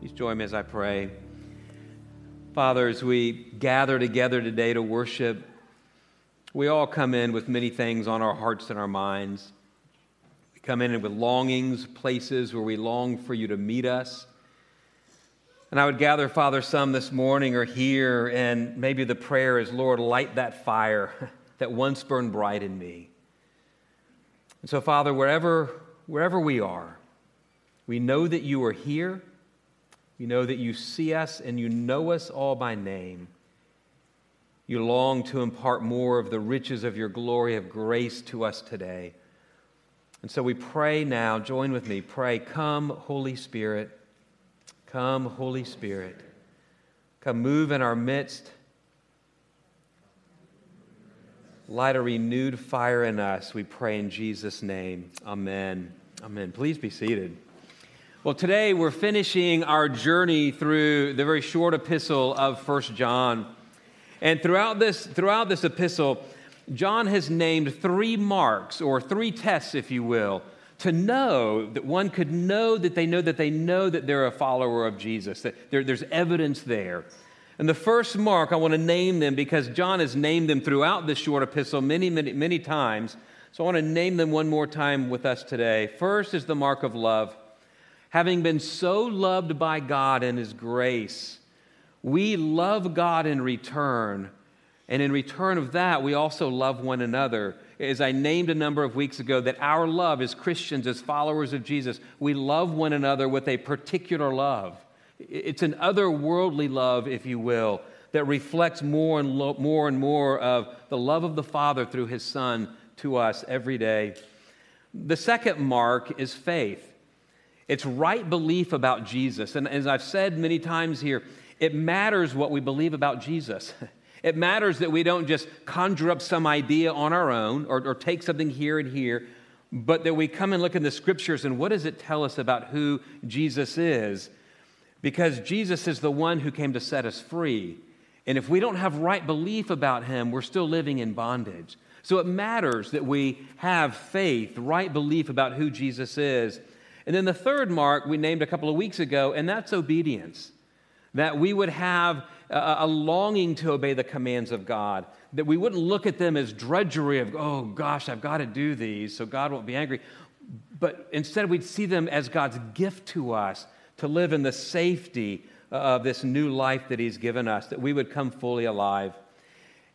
Please join me as I pray. Father, as we gather together today to worship, we all come in with many things on our hearts and our minds. We come in with longings, places where we long for you to meet us. And I would gather, Father, some this morning are here, and maybe the prayer is, Lord, light that fire that once burned bright in me. And so, Father, wherever, wherever we are, we know that you are here. We know that you see us and you know us all by name. You long to impart more of the riches of your glory of grace to us today. And so we pray now, join with me, pray, Come, Holy Spirit. Come, Holy Spirit. Come move in our midst. Light a renewed fire in us, we pray in Jesus' name. Amen. Amen. Please be seated. Well, today we're finishing our journey through the very short epistle of First John. And throughout this, throughout this epistle, John has named three marks, or three tests, if you will, to know that one could know that they know that they know that they're a follower of Jesus, that there, there's evidence there. And the first mark, I want to name them because John has named them throughout this short epistle many, many, many times. So I want to name them one more time with us today. First is the mark of love. Having been so loved by God and His grace, we love God in return. And in return of that, we also love one another as I named a number of weeks ago, that our love as Christians, as followers of Jesus, we love one another with a particular love. It's an otherworldly love, if you will, that reflects more and lo- more and more of the love of the Father through His Son to us every day. The second mark is faith. It's right belief about Jesus. And as I've said many times here, it matters what we believe about Jesus. It matters that we don't just conjure up some idea on our own or, or take something here and here, but that we come and look in the scriptures and what does it tell us about who Jesus is? Because Jesus is the one who came to set us free. And if we don't have right belief about him, we're still living in bondage. So it matters that we have faith, right belief about who Jesus is. And then the third mark we named a couple of weeks ago, and that's obedience. That we would have a, longing to obey the commands of God, that we wouldn't look at them as drudgery of, oh gosh, I've got to do these so God won't be angry. But instead, we'd see them as God's gift to us to live in the safety of this new life that He's given us, that we would come fully alive.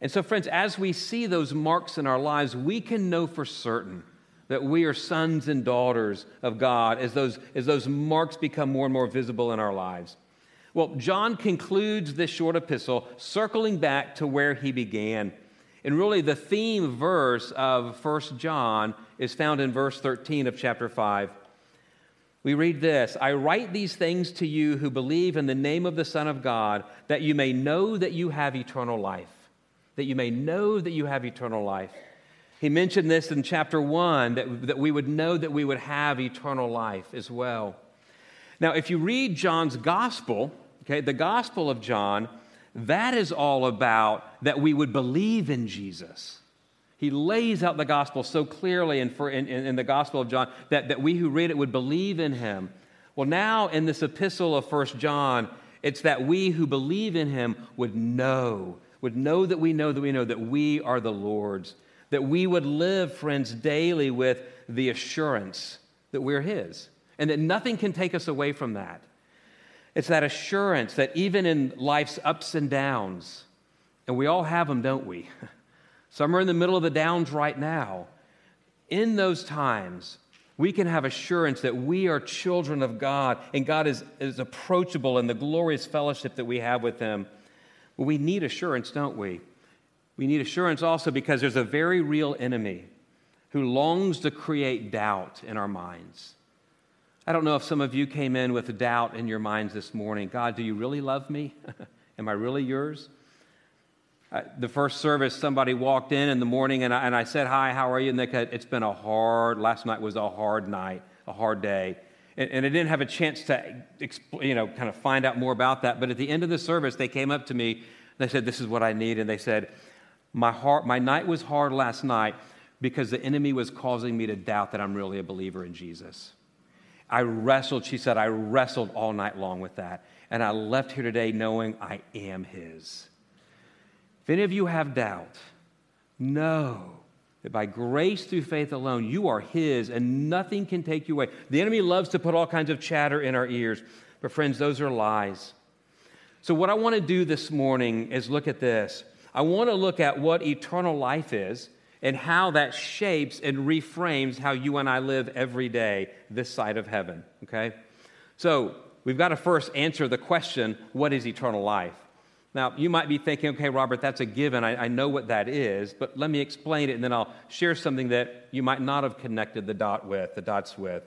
And so, friends, as we see those marks in our lives, we can know for certain that we are sons and daughters of God as those, as those marks become more and more visible in our lives. Well, John concludes this short epistle circling back to where he began. And really, the theme verse of 1 John is found in verse 13 of chapter 5. We read this I write these things to you who believe in the name of the Son of God, that you may know that you have eternal life. That you may know that you have eternal life. He mentioned this in chapter 1 that, that we would know that we would have eternal life as well. Now, if you read John's gospel, Okay, the Gospel of John, that is all about that we would believe in Jesus. He lays out the gospel so clearly in, for, in, in, the Gospel of John that, that we who read it would believe in him. Well, now in this epistle of First John, it's that we who believe in him would know, would know that we know that we know that we are the Lord's, that we would live, friends, daily with the assurance that we're his, and that nothing can take us away from that. It's that assurance that even in life's ups and downs, and we all have them, don't we? Some are in the middle of the downs right now. In those times, we can have assurance that we are children of God and God is, is approachable in the glorious fellowship that we have with Him. We need assurance, don't we? We need assurance also because there's a very real enemy who longs to create doubt in our minds. I don't know if some of you came in with doubt in your minds this morning. God, do you really love me? Am I really yours? Uh, the first service, somebody walked in in the morning and I, and I said, Hi, how are you? And they said, It's been a hard, last night was a hard night, a hard day. And, and I didn't have a chance to, you know, kind of find out more about that. But at the end of the service, they came up to me they said, This is what I need. And they said, My, heart, my night was hard last night because the enemy was causing me to doubt that I'm really a believer in Jesus. I wrestled, she said, I wrestled all night long with that. And I left here today knowing I am His. If any of you have doubt, know that by grace through faith alone, you are His and nothing can take you away. The enemy loves to put all kinds of chatter in our ears, but friends, those are lies. So, what I want to do this morning is look at this. I want to look at what eternal life is and how that shapes and reframes how you and I live every day this side of heaven, okay? So, we've got to first answer the question what is eternal life? Now, you might be thinking, okay, Robert, that's a given. I, I, know what that is, but let me explain it and then I'll share something that you might not have connected the dot with, the dots with.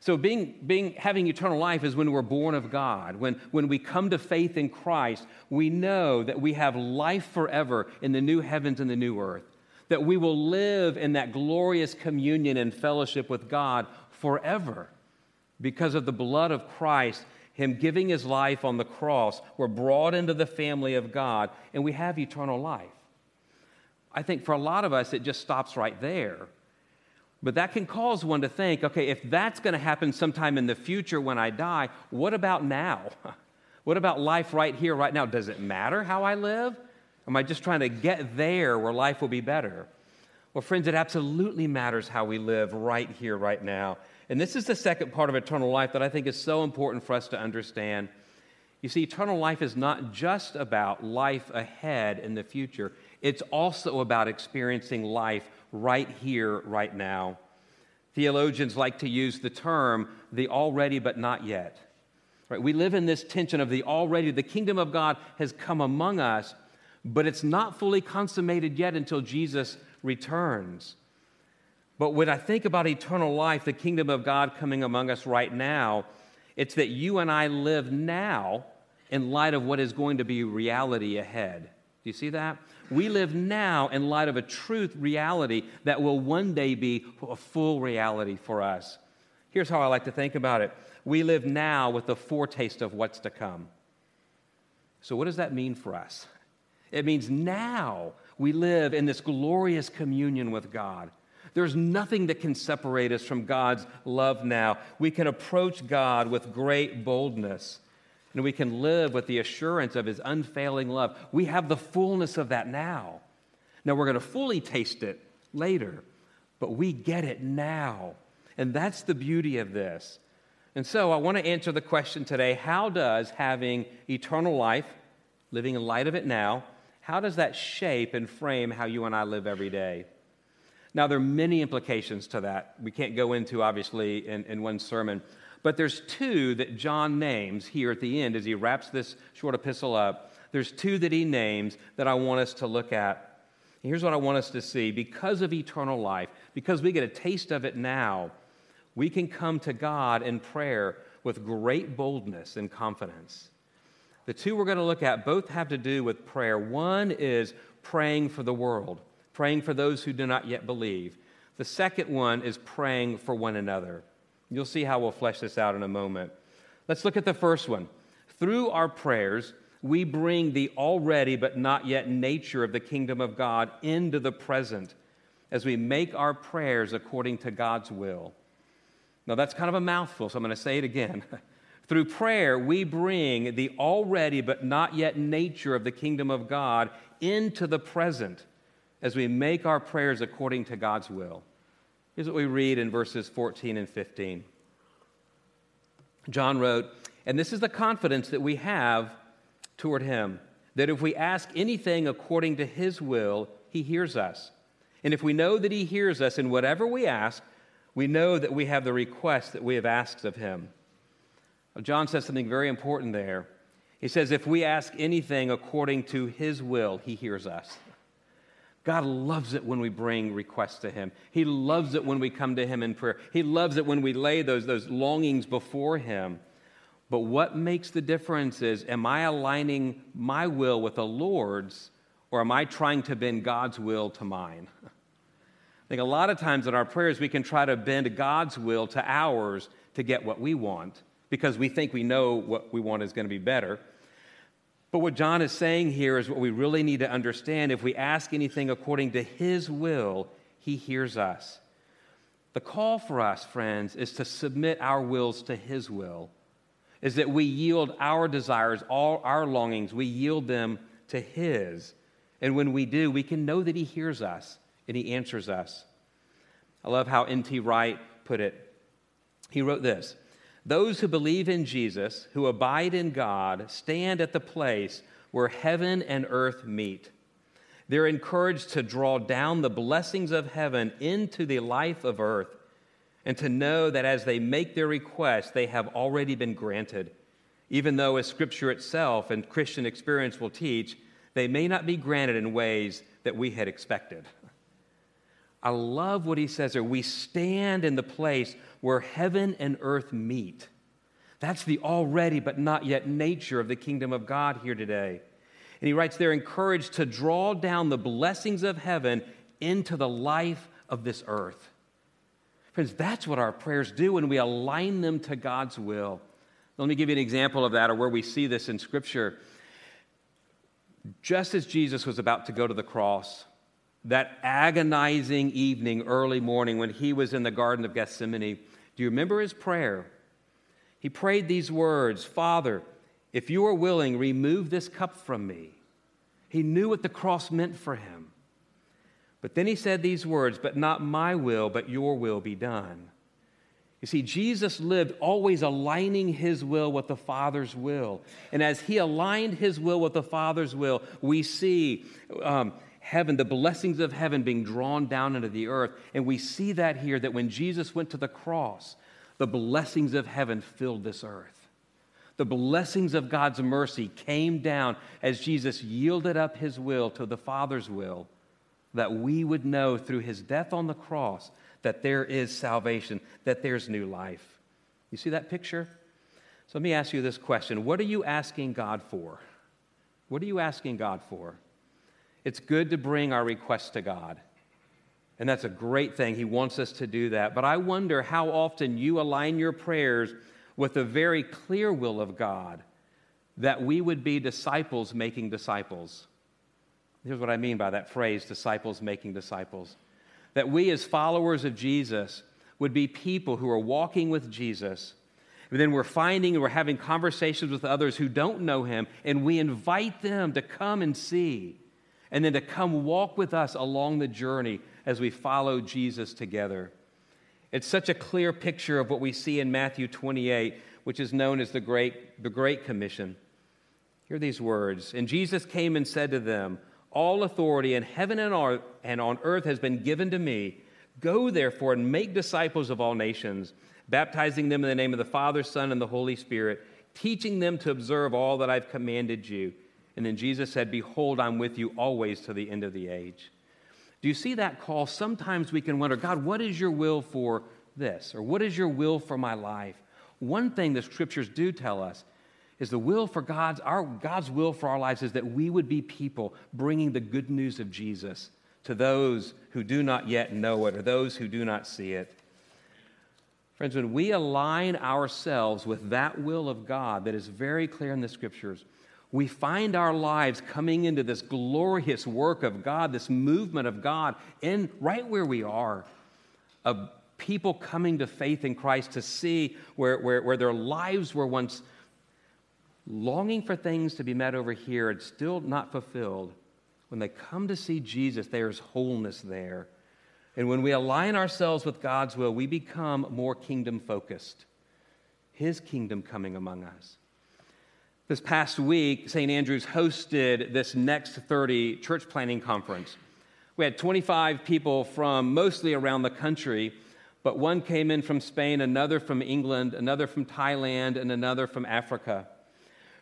So, being, being, having eternal life is when we're born of God. When, when we come to faith in Christ, we know that we have life forever in the new heavens and the new earth, that we will live in that glorious communion and fellowship with God forever. Because of the blood of Christ, Him giving His life on the cross, we're brought into the family of God and we have eternal life. I think for a lot of us, it just stops right there. But that can cause one to think okay, if that's going to happen sometime in the future when I die, what about now? What about life right here, right now? Does it matter how I live? Am I just trying to get there where life will be better? Well, friends, it absolutely matters how we live right here, right now. And this is the second part of eternal life that I think is so important for us to understand. You see, eternal life is not just about life ahead in the future, it's also about experiencing life right here, right now. Theologians like to use the term the already but not yet. Right? We live in this tension of the already, the kingdom of God has come among us, but it's not fully consummated yet until Jesus returns. But when I think about eternal life, the kingdom of God coming among us right now, it's that you and I live now in light of what is going to be reality ahead. Do you see that? We live now in light of a truth reality that will one day be a full reality for us. Here's how I like to think about it we live now with the foretaste of what's to come. So, what does that mean for us? It means now we live in this glorious communion with God. There's nothing that can separate us from God's love now. We can approach God with great boldness and we can live with the assurance of his unfailing love. We have the fullness of that now. Now, we're going to fully taste it later, but we get it now. And that's the beauty of this. And so, I want to answer the question today how does having eternal life, living in light of it now, how does that shape and frame how you and I live every day? Now, there are many implications to that. We can't go into, obviously, in, in one sermon. But there's two that John names here at the end as he wraps this short epistle up. There's two that he names that I want us to look at. here's what I want us to see. Because of eternal life, because we get a taste of it now, we can come to God in prayer with great boldness and confidence. The two we're going to look at both have to do with prayer. One is praying for the world, praying for those who do not yet believe. The second one is praying for one another. You'll see how we'll flesh this out in a moment. Let's look at the first one. Through our prayers, we bring the already but not yet nature of the kingdom of God into the present as we make our prayers according to God's will. Now, that's kind of a mouthful, so I'm going to say it again. Through prayer, we bring the already but not yet nature of the kingdom of God into the present as we make our prayers according to God's will. Here's what we read in verses 14 and 15. John wrote, And this is the confidence that we have toward him, that if we ask anything according to his will, he hears us. And if we know that he hears us in whatever we ask, we know that we have the request that we have asked of him. John says something very important there. He says, If we ask anything according to his will, he hears us. God loves it when we bring requests to Him. He loves it when we come to Him in prayer. He loves it when we lay those, those longings before Him. But what makes the difference is am I aligning my will with the Lord's, or am I trying to bend God's will to mine? I think a lot of times in our prayers, we can try to bend God's will to ours to get what we want because we think we know what we want is going to be better. But what John is saying here is what we really need to understand. If we ask anything according to his will, he hears us. The call for us, friends, is to submit our wills to His will, is that we yield our desires, all our longings, we yield them to His. And when we do, we can know that He hears us and He answers us. I love how N.T. Wright put it. He wrote this Those who believe in Jesus, who abide in God, stand at the place where heaven and earth meet. They're encouraged to draw down the blessings of heaven into the life of earth and to know that as they make their requests, they have already been granted. Even though, as Scripture itself and Christian experience will teach, they may not be granted in ways that we had expected. I love what he says there. We stand in the place where heaven and earth meet. That's the already but not yet nature of the kingdom of God here today. And he writes, they're encouraged to draw down the blessings of heaven into the life of this earth. Friends, that's what our prayers do when we align them to God's will. Let me give you an example of that or where we see this in Scripture. Just as Jesus was about to go to the cross, that agonizing evening, early morning, when he was in the Garden of Gethsemane, do you remember his prayer? He prayed these words Father, if you are willing, remove this cup from me. He knew what the cross meant for him. But then he said these words, But not my will, but your will be done. You see, Jesus lived always aligning his will with the Father's will. And as he aligned his will with the Father's will, we see um, heaven, the blessings of heaven being drawn down into the earth. And we see that here that when Jesus went to the cross, the blessings of heaven filled this earth. The blessings of God's mercy came down as Jesus yielded up his will to the Father's will, that we would know through his death on the cross that there is salvation, that there's new life. You see that picture? So let me ask you this question What are you asking God for? What are you asking God for? It's good to bring our requests to God. And that's a great thing. He wants us to do that. But I wonder how often you align your prayers with the very clear will of God that we would be disciples making disciples. Here's what I mean by that phrase disciples making disciples. That we, as followers of Jesus, would be people who are walking with Jesus. And then we're finding and we're having conversations with others who don't know him, and we invite them to come and see, and then to come walk with us along the journey as we follow Jesus together. It's such a clear picture of what we see in Matthew 28, which is known as the Great, the Great Commission. Hear these words. And Jesus came and said to them, All authority in heaven and on earth has been given to me. Go therefore and make disciples of all nations, baptizing them in the name of the Father, Son, and the Holy Spirit, teaching them to observe all that I've commanded you. And then Jesus said, Behold, I'm with you always to the end of the age. Do you see that call? Sometimes we can wonder, God, what is your will for this? Or what is your will for my life? One thing the scriptures do tell us is the will for God's, our, God's will for our lives is that we would be people bringing the good news of Jesus to those who do not yet know it or those who do not see it. Friends, when we align ourselves with that will of God that is very clear in the scriptures, we find our lives coming into this glorious work of God, this movement of God, in right where we are, of people coming to faith in Christ to see where, where, where their lives were once longing for things to be met over here and still not fulfilled. When they come to see Jesus, there's wholeness there. And when we align ourselves with God's will, we become more kingdom focused. His kingdom coming among us. This past week, St. Andrews hosted this Next 30 church planting conference. We had 25 people from mostly around the country, but one came in from Spain, another from England, another from Thailand, and another from Africa.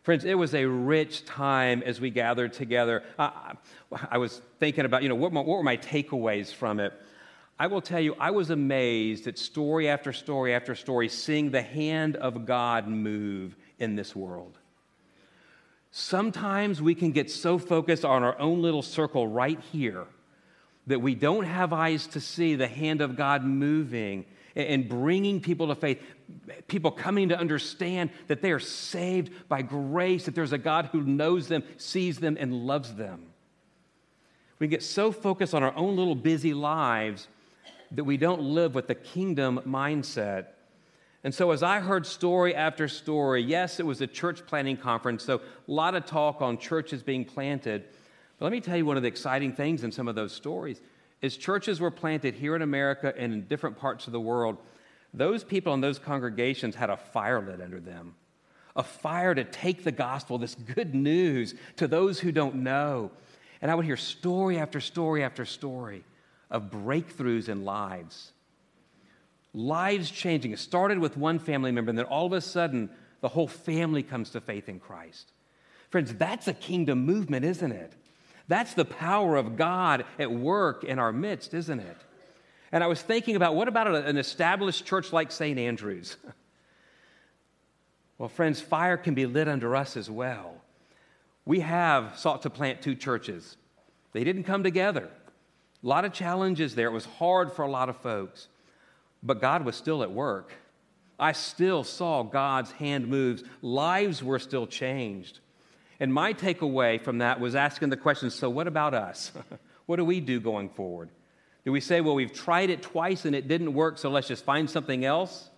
Friends, it was a rich time as we gathered together. I, I was thinking about, you know, what, what were my takeaways from it? I will tell you, I was amazed at story after story after story, seeing the hand of God move in this world. Sometimes we can get so focused on our own little circle right here that we don't have eyes to see the hand of God moving and bringing people to faith, people coming to understand that they are saved by grace, that there's a God who knows them, sees them, and loves them. We get so focused on our own little busy lives that we don't live with the kingdom mindset. And so, as I heard story after story, yes, it was a church planting conference, so a lot of talk on churches being planted. But let me tell you one of the exciting things in some of those stories is churches were planted here in America and in different parts of the world. Those people in those congregations had a fire lit under them, a fire to take the gospel, this good news, to those who don't know. And I would hear story after story after story of breakthroughs in lives. Lives changing. It started with one family member, and then all of a sudden, the whole family comes to faith in Christ. Friends, that's a kingdom movement, isn't it? That's the power of God at work in our midst, isn't it? And I was thinking about what about an established church like St. Andrew's? well, friends, fire can be lit under us as well. We have sought to plant two churches, they didn't come together. A lot of challenges there. It was hard for a lot of folks, but God was still at work. I still saw God's hand moves. Lives were still changed. And my takeaway from that was asking the question so, what about us? what do we do going forward? Do we say, well, we've tried it twice and it didn't work, so let's just find something else?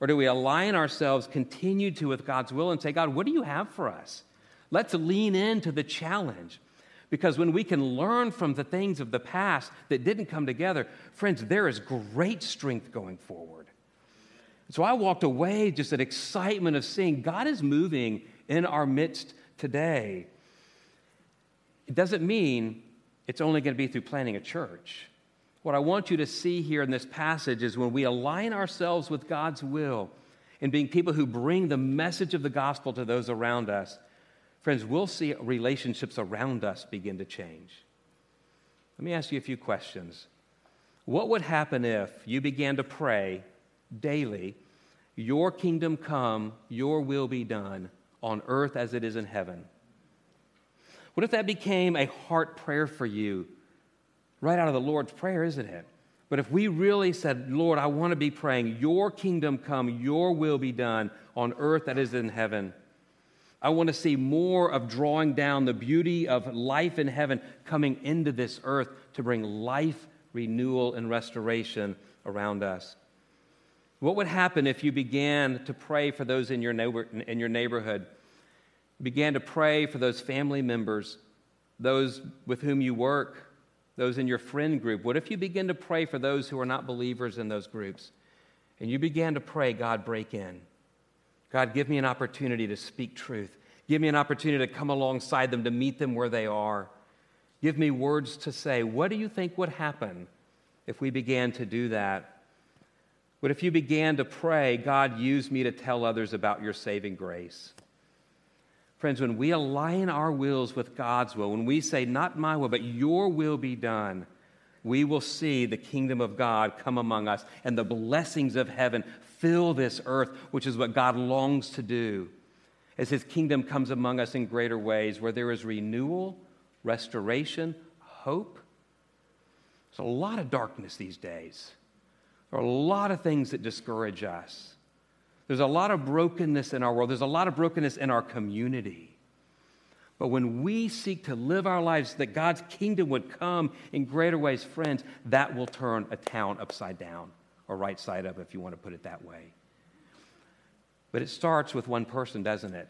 Or do we align ourselves, continue to with God's will, and say, God, what do you have for us? Let's lean into the challenge. Because when we can learn from the things of the past that didn't come together, friends, there is great strength going forward. So I walked away just an excitement of seeing God is moving in our midst today. It doesn't mean it's only going to be through planting a church. What I want you to see here in this passage is when we align ourselves with God's will and being people who bring the message of the gospel to those around us, friends, we'll see relationships around us begin to change. Let me ask you a few questions. What would happen if you began to pray daily, Your kingdom come, Your will be done? on earth as it is in heaven. What if that became a heart prayer for you? Right out of the Lord's Prayer, isn't it? But if we really said, Lord, I want to be praying, Your kingdom come, Your will be done on earth that is in heaven. I want to see more of drawing down the beauty of life in heaven coming into this earth to bring life, renewal, and restoration around us. What would happen if you began to pray for those in your, neighbor, in your neighborhood? began to pray for those family members, those with whom you work, those in your friend group? What if you begin to pray for those who are not believers in those groups? And you began to pray, God, break in. God, give me an opportunity to speak truth. Give me an opportunity to come alongside them, to meet them where they are. Give me words to say. What do you think would happen if we began to do that? What if you began to pray, God, use me to tell others about your saving grace? Friends, when we align our wills with God's will, when we say, not my will, but your will be done, we will see the kingdom of God come among us and the blessings of heaven fill this earth, which is what God longs to do. As his kingdom comes among us in greater ways, where there is renewal, restoration, hope. There's a lot of darkness these days. There are a lot of things that discourage us. There's a lot of brokenness in our world, there's a lot of brokenness in our community. But when we seek to live our lives that God's kingdom would come in greater ways, friends, that will turn a town upside down or right side up, if you want to put it that way. But it starts with one person, doesn't it?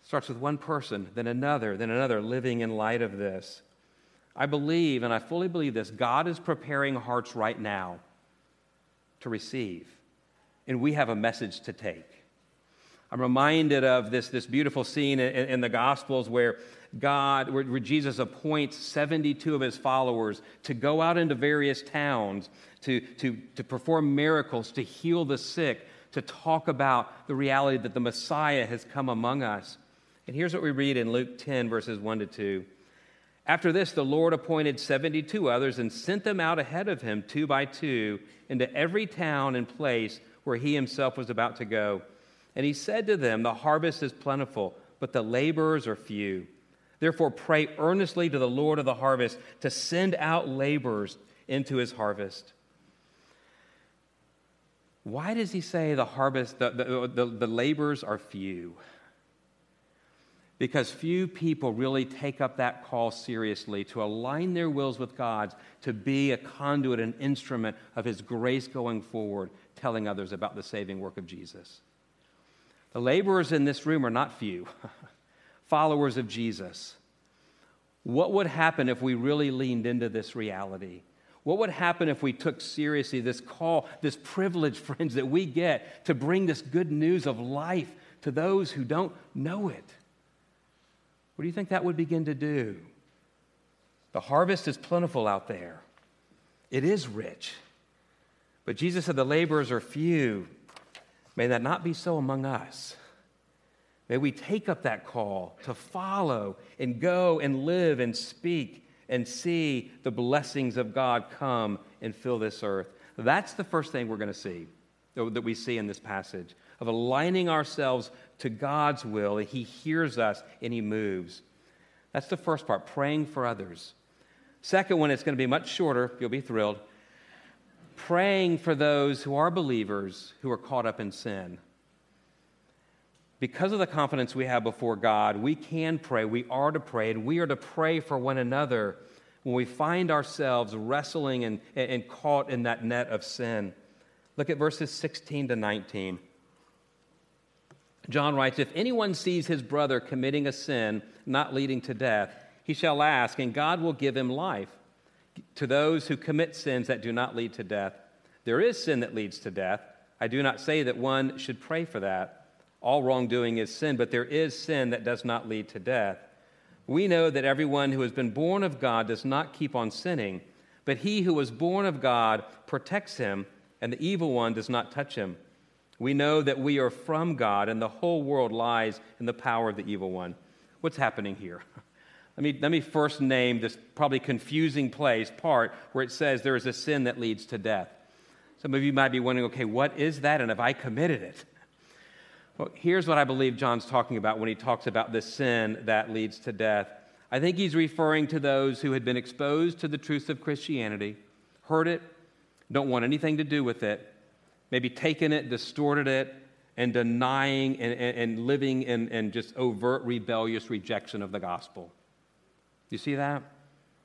It starts with one person, then another, then another, living in light of this. I believe, and I fully believe this, God is preparing hearts right now to receive, and we have a message to take. I'm reminded of this, this beautiful scene in, in the Gospels where God, where, where, Jesus appoints 72 of his followers to go out into various towns to, to, to perform miracles, to heal the sick, to talk about the reality that the Messiah has come among us. And here's what we read in Luke 10, verses 1 to 2. After this, the Lord appointed 72 others and sent them out ahead of him, two by two, into every town and place where he himself was about to go. And he said to them, The harvest is plentiful, but the laborers are few. Therefore, pray earnestly to the Lord of the harvest to send out laborers into his harvest. Why does he say the harvest, the, the, the, the laborers are few? because few people really take up that call seriously to align their wills with God's, to be a conduit, an instrument of His grace going forward, telling others about the saving work of Jesus. The laborers in this room are not few, followers of Jesus. What would happen if we really leaned into this reality? What would happen if we took seriously this call, this privilege, friends, that we get to bring this good news of life to those who don't know it? What do you think that would begin to do? The harvest is plentiful out there, it is rich. But Jesus said the laborers are few. May that not be so among us. May we take up that call to follow and go and live and speak and see the blessings of God come and fill this earth. That's the first thing we're going to see, uh, that we see in this passage, of aligning ourselves to God's will. That He hears us and He moves. That's the first part, praying for others. Second one, it's going to be much shorter. You'll be thrilled. Praying for those who are believers who are caught up in sin. Because of the confidence we have before God, we can pray. We are to pray, and we are to pray for one another when we find ourselves wrestling and, and caught in that net of sin. Look at verses 16 to 19. John writes If anyone sees his brother committing a sin not leading to death, he shall ask, and God will give him life. To those who commit sins that do not lead to death, there is sin that leads to death. I do not say that one should pray for that. All wrongdoing is sin, but there is sin that does not lead to death. We know that everyone who has been born of God does not keep on sinning, but he who was born of God protects him, and the evil one does not touch him. We know that we are from God, and the whole world lies in the power of the evil one. What's happening here? Let me, let me first name this probably confusing place, part where it says there is a sin that leads to death. Some of you might be wondering, okay, what is that, and have I committed it? Well, here's what I believe John's talking about when he talks about the sin that leads to death. I think he's referring to those who had been exposed to the truths of Christianity, heard it, don't want anything to do with it, maybe taken it, distorted it, and denying and, and, and living in, in just overt rebellious rejection of the gospel. You see that?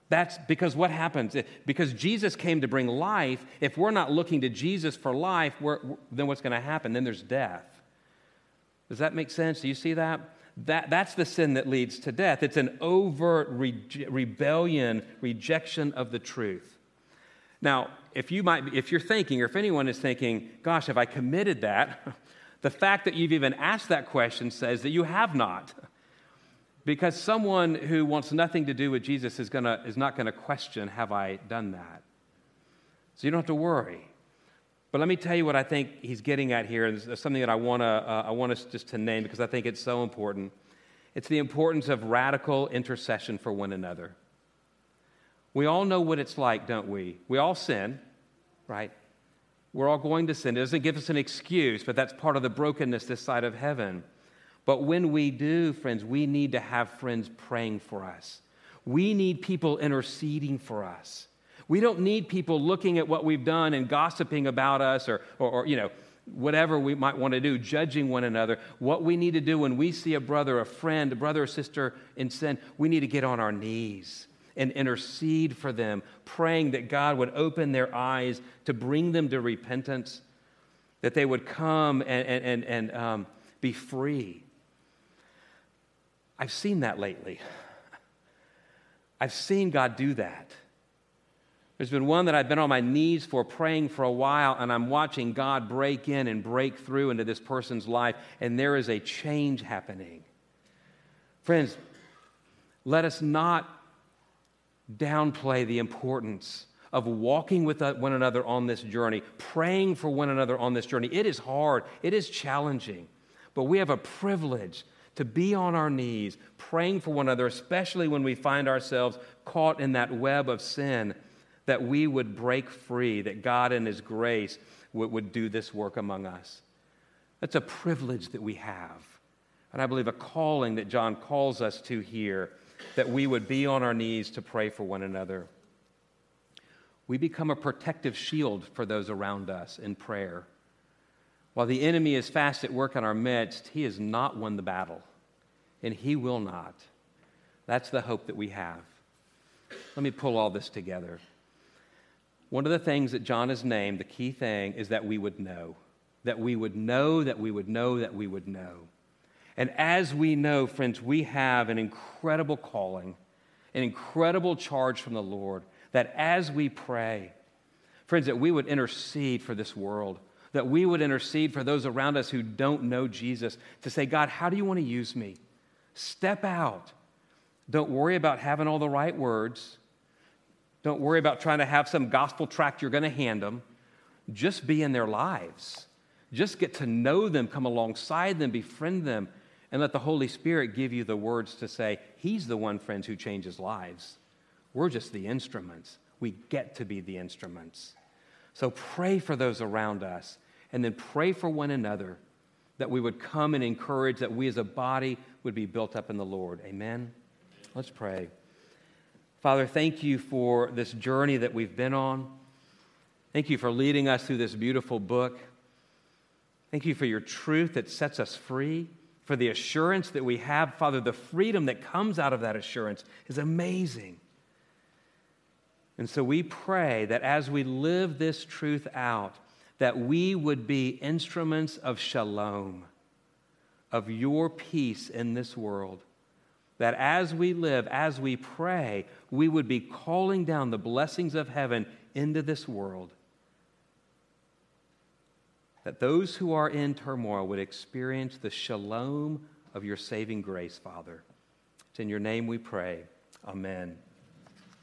That's because what happens? Because Jesus came to bring life. If we're not looking to Jesus for life, then what's going to happen? Then there's death. Does that make sense? Do you see that? that that's the sin that leads to death. It's an overt re- rebellion, rejection of the truth. Now, if you might, if you're thinking, or if anyone is thinking, "Gosh, have I committed that?" the fact that you've even asked that question says that you have not. Because someone who wants nothing to do with Jesus is, gonna, is not going to question, Have I done that? So you don't have to worry. But let me tell you what I think he's getting at here, and something that I, wanna, uh, I want us just to name because I think it's so important. It's the importance of radical intercession for one another. We all know what it's like, don't we? We all sin, right? We're all going to sin. It doesn't give us an excuse, but that's part of the brokenness this side of heaven. But when we do, friends, we need to have friends praying for us. We need people interceding for us. We don't need people looking at what we've done and gossiping about us or, or, or, you know, whatever we might want to do, judging one another. What we need to do when we see a brother, a friend, a brother or sister in sin, we need to get on our knees and intercede for them, praying that God would open their eyes to bring them to repentance, that they would come and, and, and, um, be free. I've seen that lately. I've seen God do that. There's been one that I've been on my knees for praying for a while, and I'm watching God break in and break through into this person's life, and there is a change happening. Friends, let us not downplay the importance of walking with one another on this journey, praying for one another on this journey. It is hard, it is challenging, but we have a privilege to be on our knees, praying for one another, especially when we find ourselves caught in that web of sin, that we would break free, that God in His grace would, would do this work among us. That's a privilege that we have. And I believe a calling that John calls us to here that we would be on our knees to pray for one another. We become a protective shield for those around us in prayer. While the enemy is fast at work in our midst, he has not won the battle. and He will not. That's the hope that we have. Let me pull all this together. One of the things that John has named, the key thing, is that we would know. That we would know, that we would know, that we would know. And as we know, friends, we have an incredible calling, an incredible charge from the Lord that as we pray, friends, that we would intercede for this world, that we would intercede for those around us who don't know Jesus, to say, God, how do you want to use me? Step out. Don't worry about having all the right words. Don't worry about trying to have some gospel tract you're going to hand them. Just be in their lives. Just get to know them, come alongside them, befriend them, and let the Holy Spirit give you the words to say, He's the one, friends, who changes lives. We're just the instruments. We get to be the instruments. So pray for those around us, and then pray for one another that we would come and encourage that we as a body would be built up in the Lord. Amen. Let's pray. Father, thank you for this journey that we've been on. Thank you for leading us through this beautiful book. Thank you for your truth that sets us free, for the assurance that we have. Father, the freedom that comes out of that assurance is amazing. And so we pray that as we live this truth out, that we would be instruments of shalom, of your peace in this world that as we live, as we pray, we would be calling down the blessings of heaven into this world. That those who are in turmoil would experience the shalom of your saving grace, Father. It's in your name we pray. Amen.